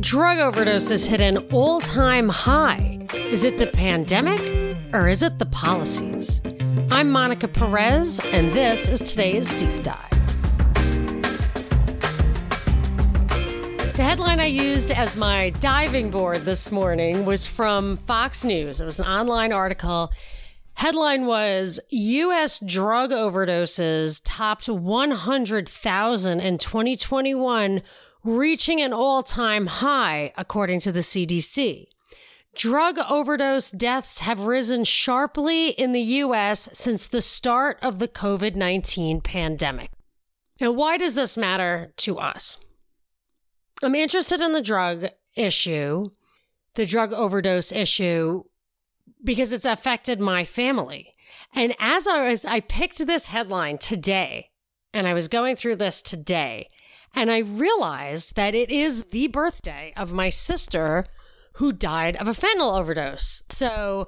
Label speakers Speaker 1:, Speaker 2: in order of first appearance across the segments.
Speaker 1: Drug overdoses hit an all time high. Is it the pandemic or is it the policies? I'm Monica Perez, and this is today's Deep Dive. The headline I used as my diving board this morning was from Fox News. It was an online article. Headline was U.S. drug overdoses topped 100,000 in 2021 reaching an all time high, according to the CDC. Drug overdose deaths have risen sharply in the U.S. since the start of the COVID 19 pandemic. Now, why does this matter to us? I'm interested in the drug issue, the drug overdose issue, because it's affected my family. And as I was, I picked this headline today, and I was going through this today, and I realized that it is the birthday of my sister who died of a fentanyl overdose. So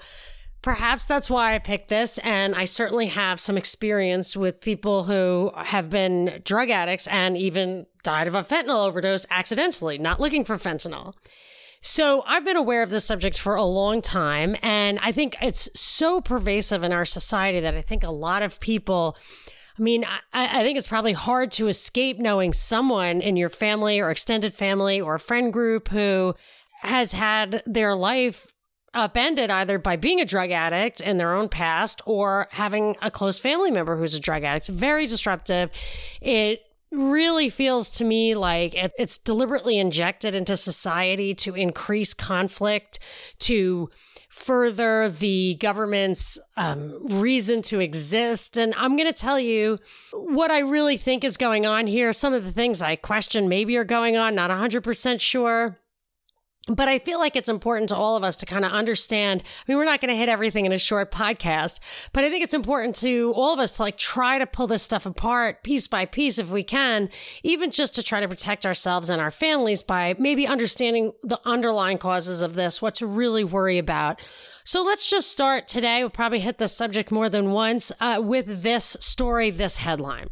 Speaker 1: perhaps that's why I picked this. And I certainly have some experience with people who have been drug addicts and even died of a fentanyl overdose accidentally, not looking for fentanyl. So I've been aware of this subject for a long time. And I think it's so pervasive in our society that I think a lot of people I mean, I, I, think it's probably hard to escape knowing someone in your family or extended family or friend group who has had their life upended either by being a drug addict in their own past or having a close family member who's a drug addict. It's very disruptive. It really feels to me like it's deliberately injected into society to increase conflict, to further the government's um, reason to exist. And I'm going to tell you what I really think is going on here. Some of the things I question maybe are going on, not 100% sure. But I feel like it's important to all of us to kind of understand. I mean, we're not going to hit everything in a short podcast, but I think it's important to all of us to like try to pull this stuff apart piece by piece if we can, even just to try to protect ourselves and our families by maybe understanding the underlying causes of this, what to really worry about. So let's just start today. We'll probably hit this subject more than once uh, with this story, this headline.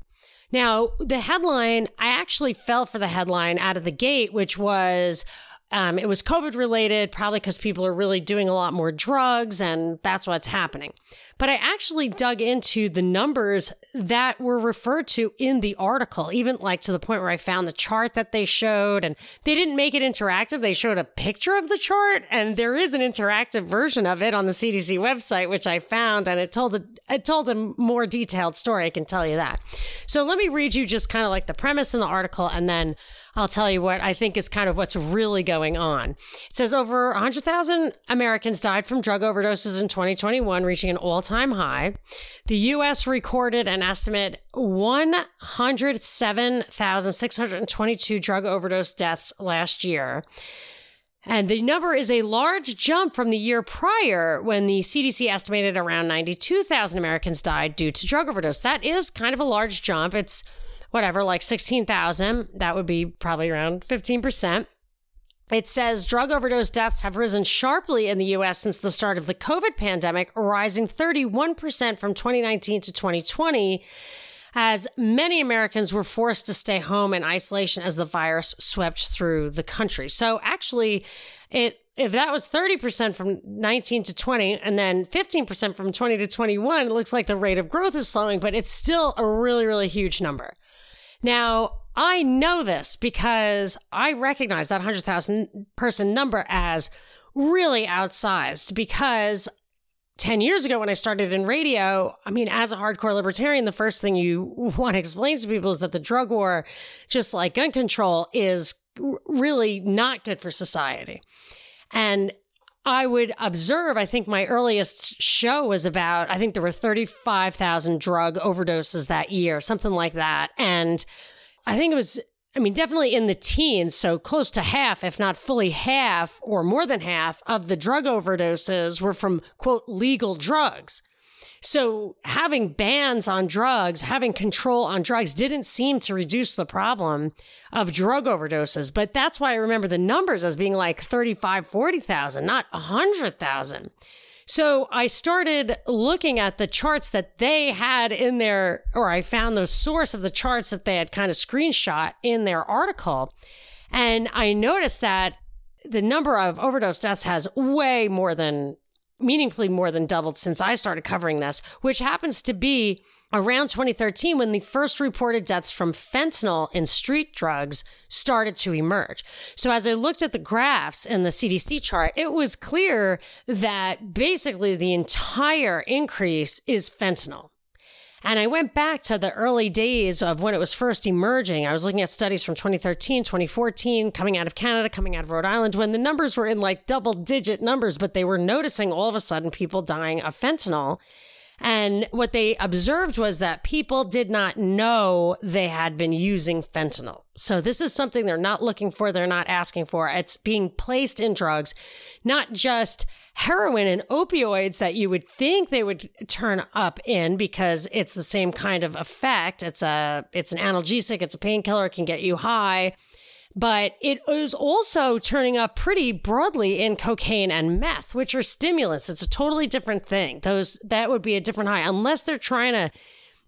Speaker 1: Now, the headline, I actually fell for the headline out of the gate, which was, um, it was COVID related, probably because people are really doing a lot more drugs and that's what's happening. But I actually dug into the numbers that were referred to in the article, even like to the point where I found the chart that they showed and they didn't make it interactive. They showed a picture of the chart and there is an interactive version of it on the CDC website, which I found and it told a, it told a more detailed story. I can tell you that. So let me read you just kind of like the premise in the article and then I'll tell you what I think is kind of what's really going on. It says over 100,000 Americans died from drug overdoses in 2021, reaching an all time high. The U.S. recorded an estimate 107,622 drug overdose deaths last year. And the number is a large jump from the year prior when the CDC estimated around 92,000 Americans died due to drug overdose. That is kind of a large jump. It's whatever, like 16,000. That would be probably around 15%. It says drug overdose deaths have risen sharply in the US since the start of the COVID pandemic, rising 31% from 2019 to 2020, as many Americans were forced to stay home in isolation as the virus swept through the country. So actually, it if that was 30% from 19 to 20 and then 15% from 20 to 21, it looks like the rate of growth is slowing, but it's still a really, really huge number. Now, I know this because I recognize that 100,000 person number as really outsized because 10 years ago when I started in radio, I mean, as a hardcore libertarian, the first thing you want to explain to people is that the drug war, just like gun control, is really not good for society. And I would observe, I think my earliest show was about, I think there were 35,000 drug overdoses that year, something like that. And I think it was, I mean, definitely in the teens. So close to half, if not fully half or more than half of the drug overdoses were from quote, legal drugs. So having bans on drugs, having control on drugs didn't seem to reduce the problem of drug overdoses. But that's why I remember the numbers as being like 35, 40,000, not 100,000. So I started looking at the charts that they had in their, or I found the source of the charts that they had kind of screenshot in their article. And I noticed that the number of overdose deaths has way more than meaningfully more than doubled since I started covering this, which happens to be around 2013 when the first reported deaths from fentanyl in street drugs started to emerge. So as I looked at the graphs in the CDC chart, it was clear that basically the entire increase is fentanyl. And I went back to the early days of when it was first emerging. I was looking at studies from 2013, 2014, coming out of Canada, coming out of Rhode Island, when the numbers were in like double digit numbers, but they were noticing all of a sudden people dying of fentanyl. And what they observed was that people did not know they had been using fentanyl. So this is something they're not looking for, they're not asking for. It's being placed in drugs, not just heroin and opioids that you would think they would turn up in because it's the same kind of effect. It's a it's an analgesic, it's a painkiller, it can get you high but it is also turning up pretty broadly in cocaine and meth, which are stimulants. It's a totally different thing. Those that would be a different high, unless they're trying to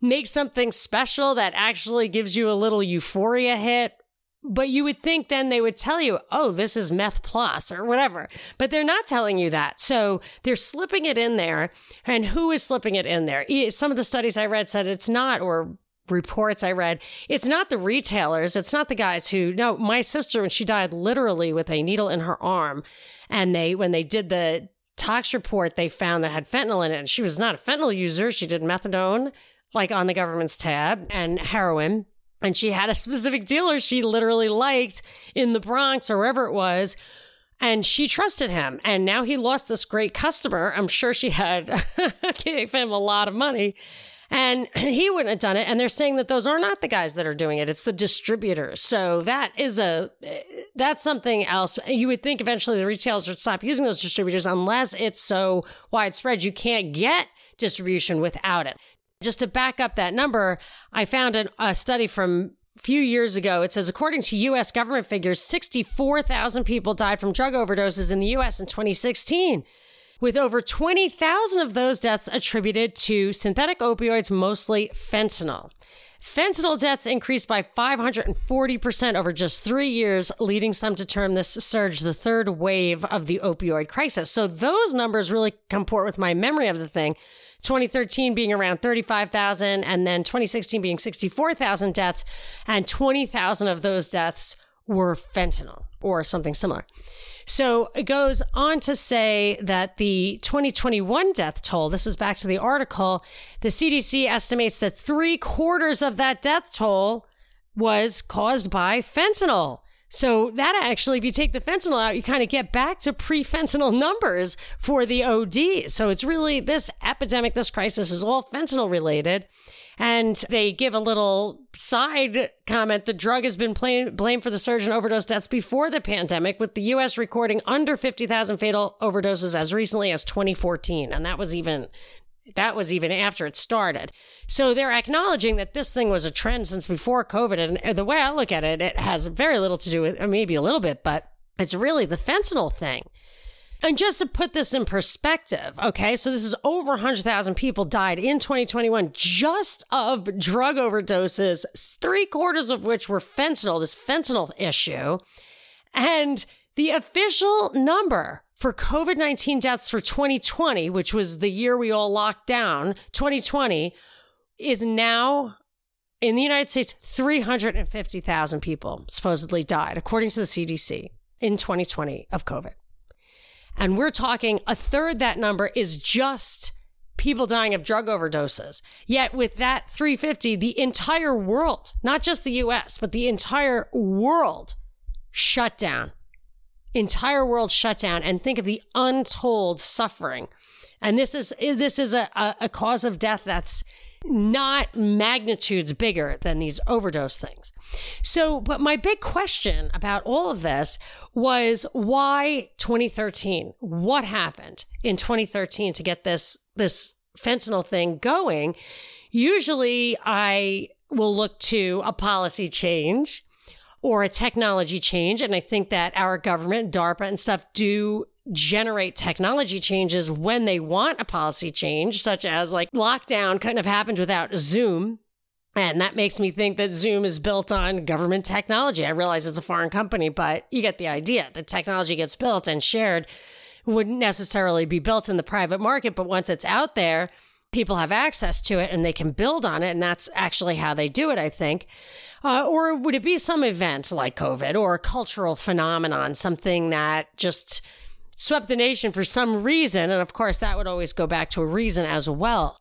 Speaker 1: make something special that actually gives you a little euphoria hit. But you would think then they would tell you, oh, this is meth plus or whatever. But they're not telling you that. So they're slipping it in there. And who is slipping it in there? Some of the studies I read said it's not, or reports I read, it's not the retailers, it's not the guys who no, my sister when she died literally with a needle in her arm and they when they did the tox report they found that had fentanyl in it and she was not a fentanyl user, she did methadone like on the government's tab and heroin and she had a specific dealer she literally liked in the Bronx or wherever it was and she trusted him and now he lost this great customer. I'm sure she had gave him a lot of money and he wouldn't have done it. And they're saying that those are not the guys that are doing it. It's the distributors. So that is a, that's something else. You would think eventually the retailers would stop using those distributors unless it's so widespread. You can't get distribution without it. Just to back up that number, I found an, a study from a few years ago. It says, according to U.S. government figures, 64,000 people died from drug overdoses in the U.S. in 2016 with over 20,000 of those deaths attributed to synthetic opioids, mostly fentanyl. Fentanyl deaths increased by 540% over just three years, leading some to term this surge the third wave of the opioid crisis. So those numbers really comport with my memory of the thing. 2013 being around 35,000 and then 2016 being 64,000 deaths and 20,000 of those deaths were fentanyl or something similar. So it goes on to say that the 2021 death toll, this is back to the article, the CDC estimates that three quarters of that death toll was caused by fentanyl. So that actually, if you take the fentanyl out, you kind of get back to pre-fentanyl numbers for the OD. So it's really this epidemic, this crisis is all fentanyl related. And they give a little side comment. The drug has been blamed for the surge in overdose deaths before the pandemic, with the U.S. recording under 50,000 fatal overdoses as recently as 2014. And that was even that was even after it started. So they're acknowledging that this thing was a trend since before COVID. And uh, the way I look at it, it has very little to do with, uh, maybe a little bit, but it's really the fentanyl thing. And just to put this in perspective, okay, so this is over 100,000 people died in 2021 just of drug overdoses, three quarters of which were fentanyl, this fentanyl issue. And the official number for COVID 19 deaths for 2020, which was the year we all locked down, 2020, is now in the United States, 350,000 people supposedly died, according to the CDC, in 2020 of COVID. And we're talking a third that number is just people dying of drug overdoses. Yet with that 350, the entire world, not just the US, but the entire world shut down. Entire world shut down and think of the untold suffering. And this is this is a, a, a cause of death that's not magnitudes bigger than these overdose things. So, but my big question about all of this was why 2013? What happened in 2013 to get this this fentanyl thing going? Usually I will look to a policy change or a technology change and I think that our government, DARPA and stuff do generate technology changes when they want a policy change, such as like lockdown couldn't have happened without Zoom. And that makes me think that Zoom is built on government technology. I realize it's a foreign company, but you get the idea. The technology gets built and shared wouldn't necessarily be built in the private market, but once it's out there, people have access to it and they can build on it. And that's actually how they do it, I think. Uh, or would it be some event like COVID or a cultural phenomenon, something that just swept the nation for some reason? And of course, that would always go back to a reason as well.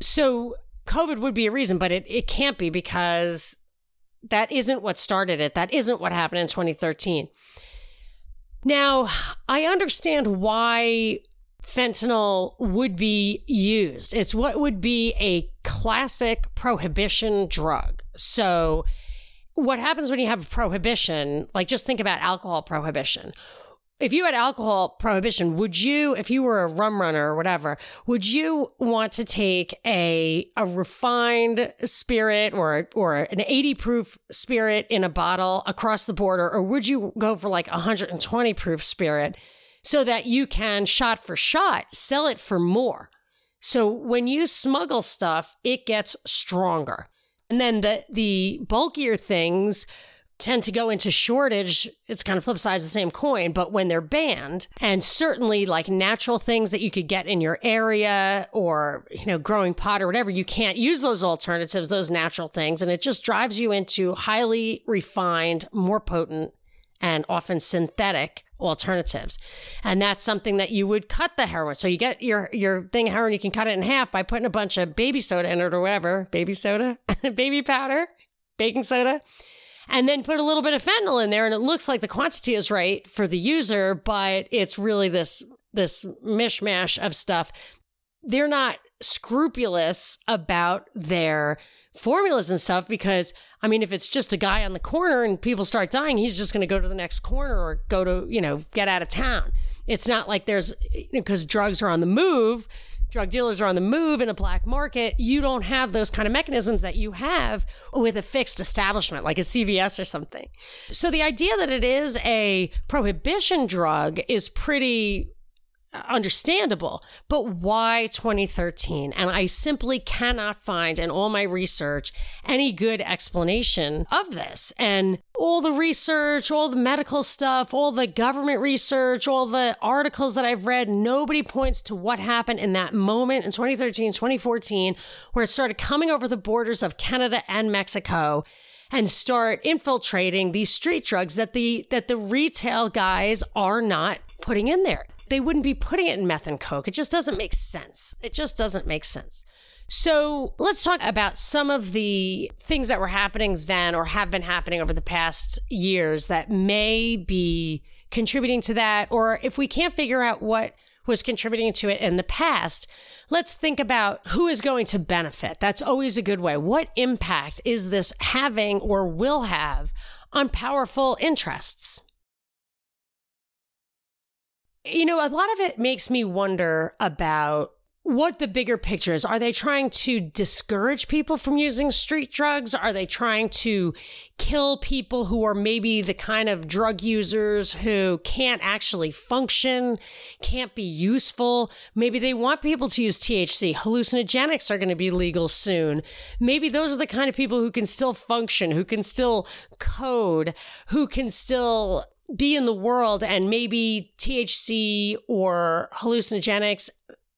Speaker 1: So COVID would be a reason, but it, it can't be because that isn't what started it. That isn't what happened in 2013. Now, I understand why fentanyl would be used. It's what would be a classic prohibition drug. So, what happens when you have prohibition? Like, just think about alcohol prohibition if you had alcohol prohibition, would you, if you were a rum runner or whatever, would you want to take a a refined spirit or or an 80 proof spirit in a bottle across the border, or would you go for like 120 proof spirit so that you can shot for shot sell it for more? So when you smuggle stuff, it gets stronger. And then the the bulkier things tend to go into shortage. It's kind of flip sides the same coin, but when they're banned, and certainly like natural things that you could get in your area or, you know, growing pot or whatever, you can't use those alternatives, those natural things. And it just drives you into highly refined, more potent, and often synthetic alternatives. And that's something that you would cut the heroin. So you get your your thing heroin, you can cut it in half by putting a bunch of baby soda in it or whatever. Baby soda, baby powder, baking soda and then put a little bit of fentanyl in there and it looks like the quantity is right for the user but it's really this this mishmash of stuff they're not scrupulous about their formulas and stuff because I mean if it's just a guy on the corner and people start dying he's just going to go to the next corner or go to you know get out of town it's not like there's because drugs are on the move drug dealers are on the move in a black market, you don't have those kind of mechanisms that you have with a fixed establishment like a CVS or something. So the idea that it is a prohibition drug is pretty understandable. But why 2013? And I simply cannot find in all my research any good explanation of this. And all the research, all the medical stuff, all the government research, all the articles that I've read, nobody points to what happened in that moment in 2013, 2014, where it started coming over the borders of Canada and Mexico and start infiltrating these street drugs that the that the retail guys are not putting in there they wouldn't be putting it in meth and coke. It just doesn't make sense. It just doesn't make sense. So let's talk about some of the things that were happening then or have been happening over the past years that may be contributing to that. Or if we can't figure out what was contributing to it in the past, let's think about who is going to benefit. That's always a good way. What impact is this having or will have on powerful interests? You know, a lot of it makes me wonder about what the bigger picture is. Are they trying to discourage people from using street drugs? Are they trying to kill people who are maybe the kind of drug users who can't actually function, can't be useful? Maybe they want people to use THC. Hallucinogenics are going to be legal soon. Maybe those are the kind of people who can still function, who can still code, who can still be in the world and maybe THC or hallucinogenics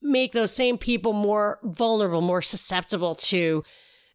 Speaker 1: make those same people more vulnerable, more susceptible to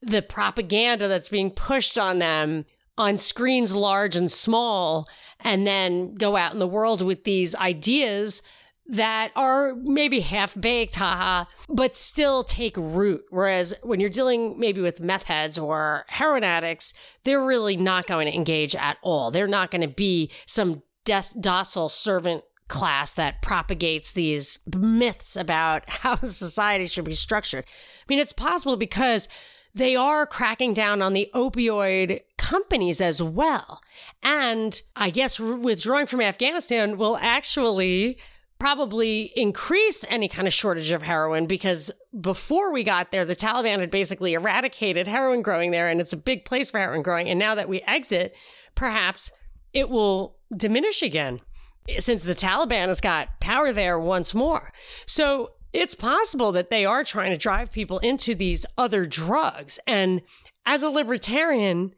Speaker 1: the propaganda that's being pushed on them on screens large and small, and then go out in the world with these ideas that are maybe half baked, haha, but still take root. Whereas when you're dealing maybe with meth heads or heroin addicts, they're really not going to engage at all. They're not going to be some des- docile servant class that propagates these myths about how society should be structured. I mean, it's possible because they are cracking down on the opioid companies as well. And I guess withdrawing from Afghanistan will actually probably increase any kind of shortage of heroin because before we got there, the Taliban had basically eradicated heroin growing there, and it's a big place for heroin growing. And now that we exit, perhaps it will diminish again since the Taliban has got power there once more. So it's possible that they are trying to drive people into these other drugs. And as a libertarian,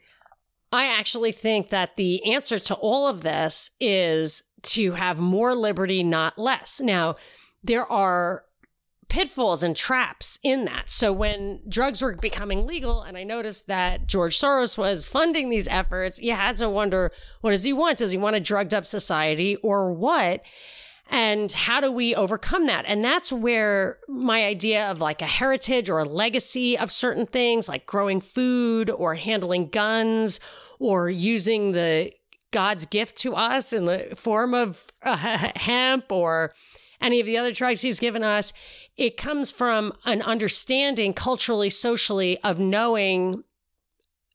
Speaker 1: I actually think that the answer to all of this is to have more liberty, not less. Now, there are pitfalls and traps in that. So when drugs were becoming legal, and I noticed that George Soros was funding these efforts, you had to wonder what does he want? Does he want a drugged up society or what? And how do we overcome that? And that's where my idea of like a heritage or a legacy of certain things, like growing food or handling guns or using the God's gift to us in the form of uh, hemp or any of the other drugs he's given us. It comes from an understanding culturally, socially of knowing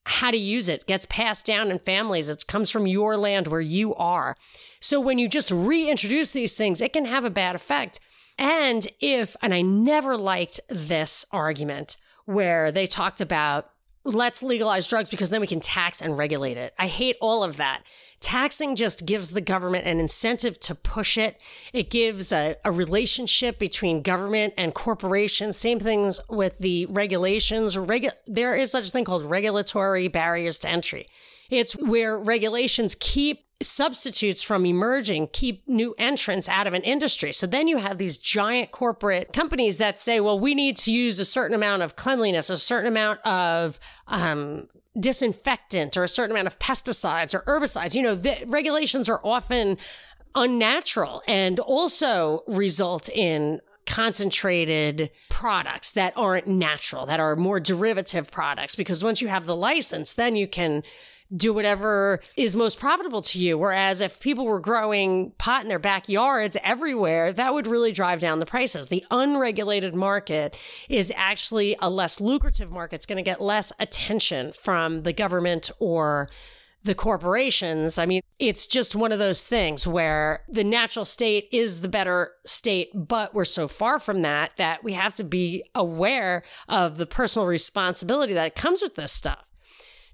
Speaker 1: how to use it. it gets passed down in families. It comes from your land where you are. So when you just reintroduce these things, it can have a bad effect. And if, and I never liked this argument where they talked about let's legalize drugs because then we can tax and regulate it. I hate all of that. Taxing just gives the government an incentive to push it. It gives a, a, relationship between government and corporations. Same things with the regulations. Regu- there is such a thing called regulatory barriers to entry. It's where regulations keep substitutes from emerging, keep new entrants out of an industry. So then you have these giant corporate companies that say, well, we need to use a certain amount of cleanliness, a certain amount of um, disinfectant, or a certain amount of pesticides or herbicides. You know, the regulations are often unnatural and also result in concentrated products that aren't natural, that are more derivative products. Because once you have the license, then you can do whatever is most profitable to you. Whereas if people were growing pot in their backyards everywhere, that would really drive down the prices. The unregulated market is actually a less lucrative market. It's going to get less attention from the government or the corporations. I mean, it's just one of those things where the natural state is the better state, but we're so far from that that we have to be aware of the personal responsibility that comes with this stuff.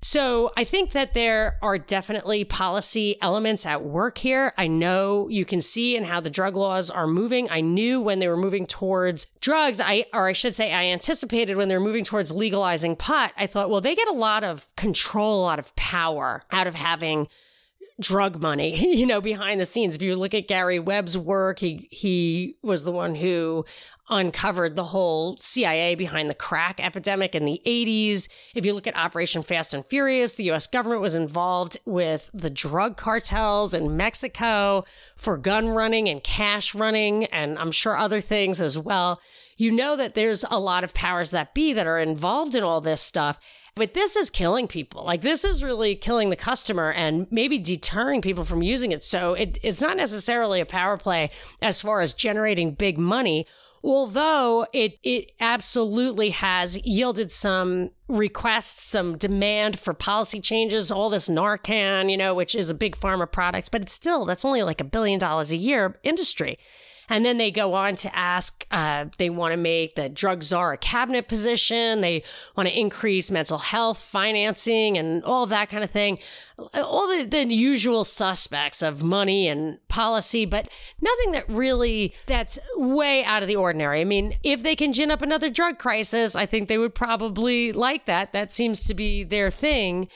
Speaker 1: So I think that there are definitely policy elements at work here. I know you can see in how the drug laws are moving. I knew when they were moving towards drugs, I or I should say I anticipated when they were moving towards legalizing pot. I thought, well, they get a lot of control, a lot of power out of having drug money, you know, behind the scenes. If you look at Gary Webb's work, he he was the one who uncovered the whole CIA behind the crack epidemic in the 80s. If you look at Operation Fast and Furious, the US government was involved with the drug cartels in Mexico for gun running and cash running, and I'm sure other things as well. You know that there's a lot of powers that be that are involved in all this stuff. But this is killing people. Like this is really killing the customer and maybe deterring people from using it. So it, it's not necessarily a power play as far as generating big money although it it absolutely has yielded some requests, some demand for policy changes, all this Narcan, you know, which is a big pharma product, but it's still that's only like a billion dollars a year industry. And then they go on to ask, uh, they want to make the drug czar a cabinet position. They want to increase mental health financing and all that kind of thing. All the, the usual suspects of money and policy, but nothing that really, that's way out of the ordinary. I mean, if they can gin up another drug crisis, I think they would probably like that. That seems to be their thing.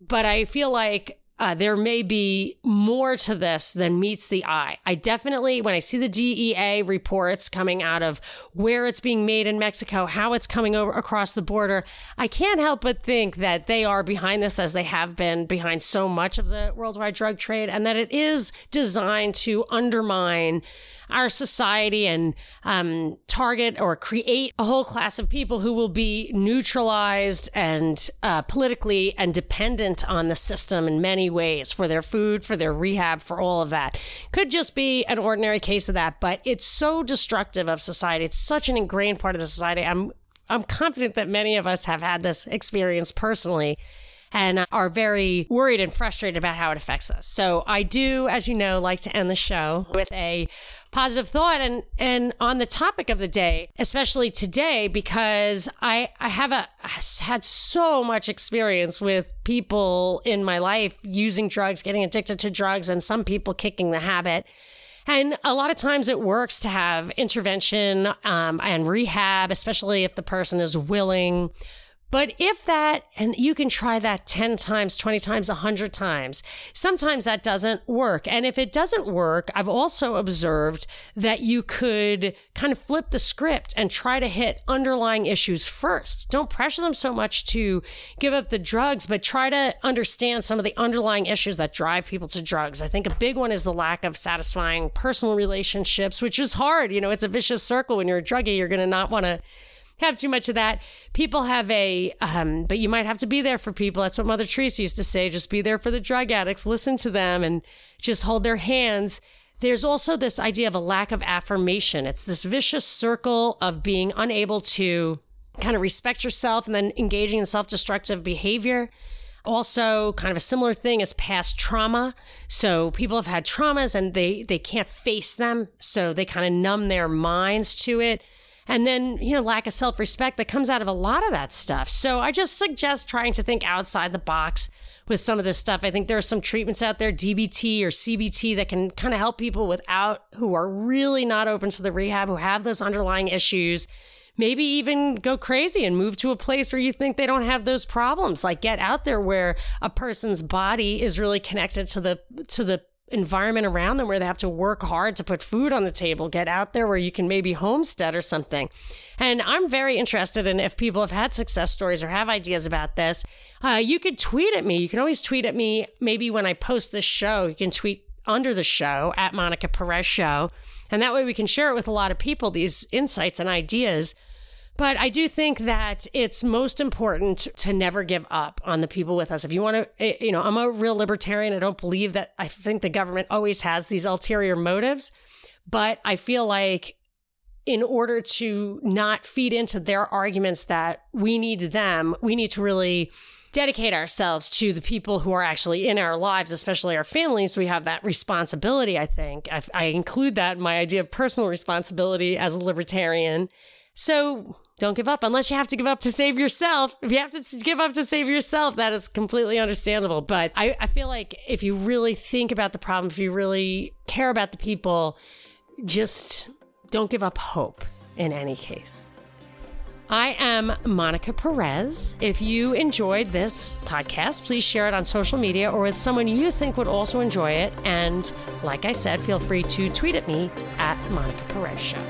Speaker 1: But I feel like uh, there may be more to this than meets the eye. I definitely, when I see the DEA reports coming out of where it's being made in Mexico, how it's coming over across the border, I can't help but think that they are behind this as they have been behind so much of the worldwide drug trade and that it is designed to undermine our society and um, target or create a whole class of people who will be neutralized and uh, politically and dependent on the system in many ways for their food, for their rehab, for all of that. Could just be an ordinary case of that, but it's so destructive of society. It's such an ingrained part of the society. I'm I'm confident that many of us have had this experience personally and are very worried and frustrated about how it affects us. So I do, as you know, like to end the show with a positive thought and and on the topic of the day especially today because i i have a had so much experience with people in my life using drugs getting addicted to drugs and some people kicking the habit And a lot of times it works to have intervention um, and rehab, especially if the person is willing. But if that, and you can try that 10 times, 20 times, 100 times, sometimes that doesn't work. And if it doesn't work, I've also observed that you could kind of flip the script and try to hit underlying issues first. Don't pressure them so much to give up the drugs, but try to understand some of the underlying issues that drive people to drugs. I think a big one is the lack of satisfying personal relationships, which is hard. You know, it's a vicious circle. When you're a druggie, you're going to not want to have too much of that. People have a, um, but you might have to be there for people. That's what Mother Teresa used to say. Just be there for the drug addicts, listen to them, and just hold their hands. There's also this idea of a lack of affirmation. It's this vicious circle of being unable to kind of respect yourself and then engaging in self destructive behavior. Also, kind of a similar thing is past trauma. So people have had traumas and they they can't face them, so they kind of numb their minds to it and then you know lack of self-respect that comes out of a lot of that stuff. So i just suggest trying to think outside the box with some of this stuff. I think there are some treatments out there dbt or cbt that can kind of help people without who are really not open to the rehab who have those underlying issues maybe even go crazy and move to a place where you think they don't have those problems. Like get out there where a person's body is really connected to the to the environment around them where they have to work hard to put food on the table, get out there where you can maybe homestead or something. And I'm very interested in if people have had success stories or have ideas about this. Uh, you could tweet at me. You can always tweet at me. Maybe when I post this show, you can tweet under the show at Monica Perez Show. And that way we can share it with a lot of people, these insights and ideas. But I do think that it's most important to never give up on the people with us. If you want to, eh, you know, I'm a real libertarian. I don't believe that I think the government always has these ulterior motives. But I feel like in order to not feed into their arguments that we need them, we need to really dedicate ourselves to the people who are actually in our lives, especially our families. We have that responsibility, I think. I, I include that in my idea of personal responsibility as a libertarian. So don't give up unless you have to give up to save yourself. If you have to give up to save yourself, that is completely understandable. But I, I feel like if you really think about the problem, if you really care about the people, just don't give up hope in any case. I am Monica Perez. If you enjoyed this podcast, please share it on social media or with someone you think would also enjoy it. And like I said, feel free to tweet at me at Monica Perez Show.